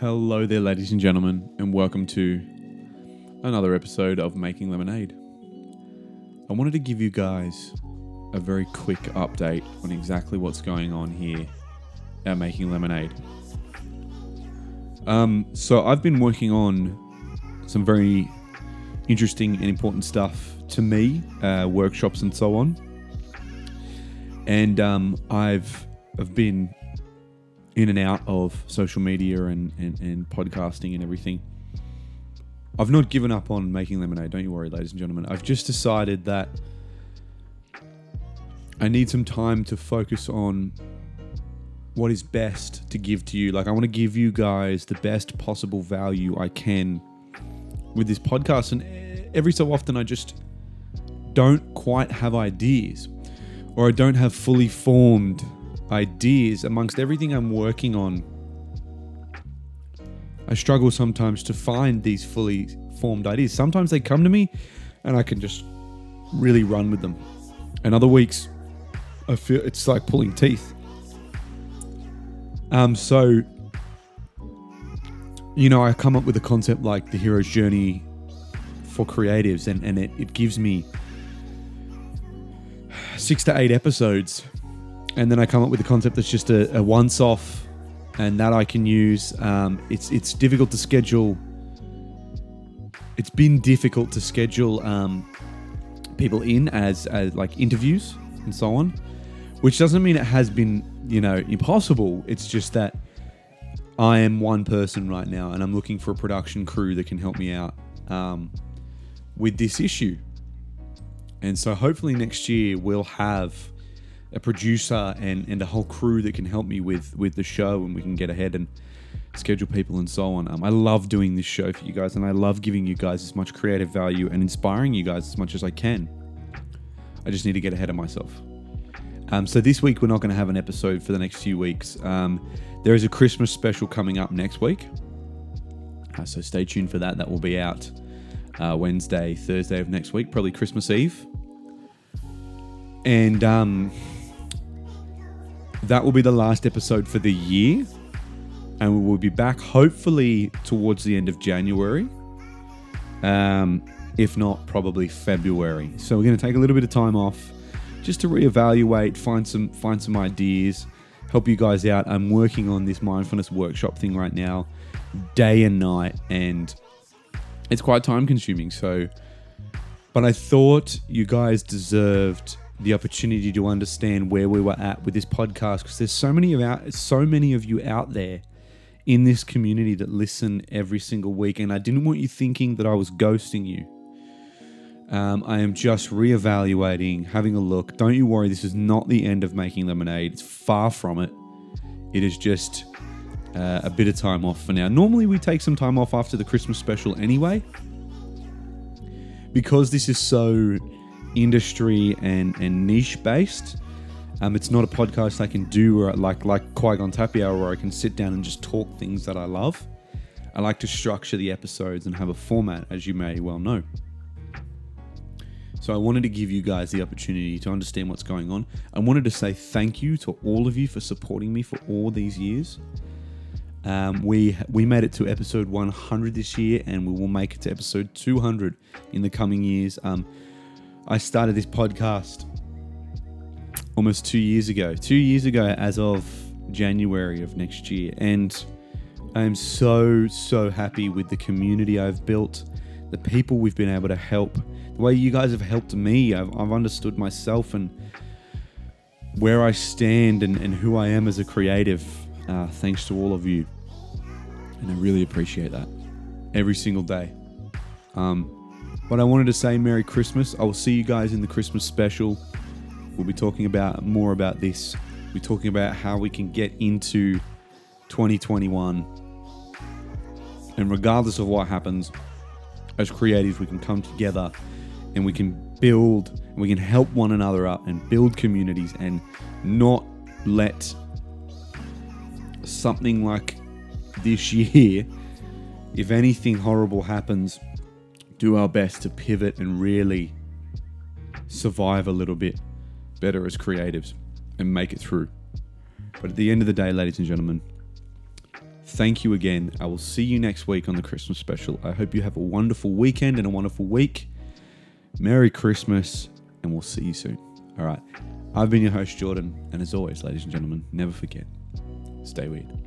Hello there, ladies and gentlemen, and welcome to another episode of Making Lemonade. I wanted to give you guys a very quick update on exactly what's going on here at Making Lemonade. Um, so, I've been working on some very interesting and important stuff to me, uh, workshops and so on. And um, I've I've been in and out of social media and, and, and podcasting and everything. I've not given up on making lemonade, don't you worry, ladies and gentlemen. I've just decided that I need some time to focus on what is best to give to you. Like, I want to give you guys the best possible value I can with this podcast. And every so often, I just don't quite have ideas or I don't have fully formed ideas amongst everything I'm working on. I struggle sometimes to find these fully formed ideas. Sometimes they come to me and I can just really run with them. And other weeks, I feel it's like pulling teeth. Um, so, you know, I come up with a concept like the hero's journey for creatives, and, and it, it gives me six to eight episodes and then I come up with a concept that's just a, a once off, and that I can use. Um, it's it's difficult to schedule. It's been difficult to schedule um, people in as, as like interviews and so on, which doesn't mean it has been you know impossible. It's just that I am one person right now, and I'm looking for a production crew that can help me out um, with this issue. And so hopefully next year we'll have a producer and, and a whole crew that can help me with with the show and we can get ahead and schedule people and so on. Um, I love doing this show for you guys and I love giving you guys as much creative value and inspiring you guys as much as I can. I just need to get ahead of myself. Um, so this week we're not going to have an episode for the next few weeks. Um, there is a Christmas special coming up next week, uh, so stay tuned for that. That will be out uh, Wednesday, Thursday of next week, probably Christmas Eve. And um, that will be the last episode for the year. And we will be back hopefully towards the end of January. Um, if not, probably February. So we're going to take a little bit of time off just to reevaluate, find some find some ideas, help you guys out. I'm working on this mindfulness workshop thing right now, day and night, and it's quite time consuming. So, but I thought you guys deserved the opportunity to understand where we were at with this podcast because there's so many of out, so many of you out there in this community that listen every single week, and I didn't want you thinking that I was ghosting you. Um, I am just reevaluating, having a look. Don't you worry, this is not the end of making lemonade. It's far from it. It is just uh, a bit of time off for now. Normally, we take some time off after the Christmas special anyway. Because this is so industry and, and niche based. Um, it's not a podcast I can do where, like like Qui Gon Happy where I can sit down and just talk things that I love. I like to structure the episodes and have a format, as you may well know. So I wanted to give you guys the opportunity to understand what's going on. I wanted to say thank you to all of you for supporting me for all these years. Um, we we made it to episode 100 this year, and we will make it to episode 200 in the coming years. Um, I started this podcast almost two years ago. Two years ago, as of January of next year. And I am so, so happy with the community I've built, the people we've been able to help, the way you guys have helped me. I've, I've understood myself and where I stand and, and who I am as a creative, uh, thanks to all of you. And I really appreciate that every single day. Um, but I wanted to say Merry Christmas. I will see you guys in the Christmas special. We'll be talking about more about this. We'll be talking about how we can get into 2021. And regardless of what happens, as creatives, we can come together and we can build and we can help one another up and build communities and not let something like this year, if anything horrible happens, do our best to pivot and really survive a little bit better as creatives and make it through. But at the end of the day, ladies and gentlemen, Thank you again. I will see you next week on the Christmas special. I hope you have a wonderful weekend and a wonderful week. Merry Christmas, and we'll see you soon. All right. I've been your host, Jordan, and as always, ladies and gentlemen, never forget stay weird.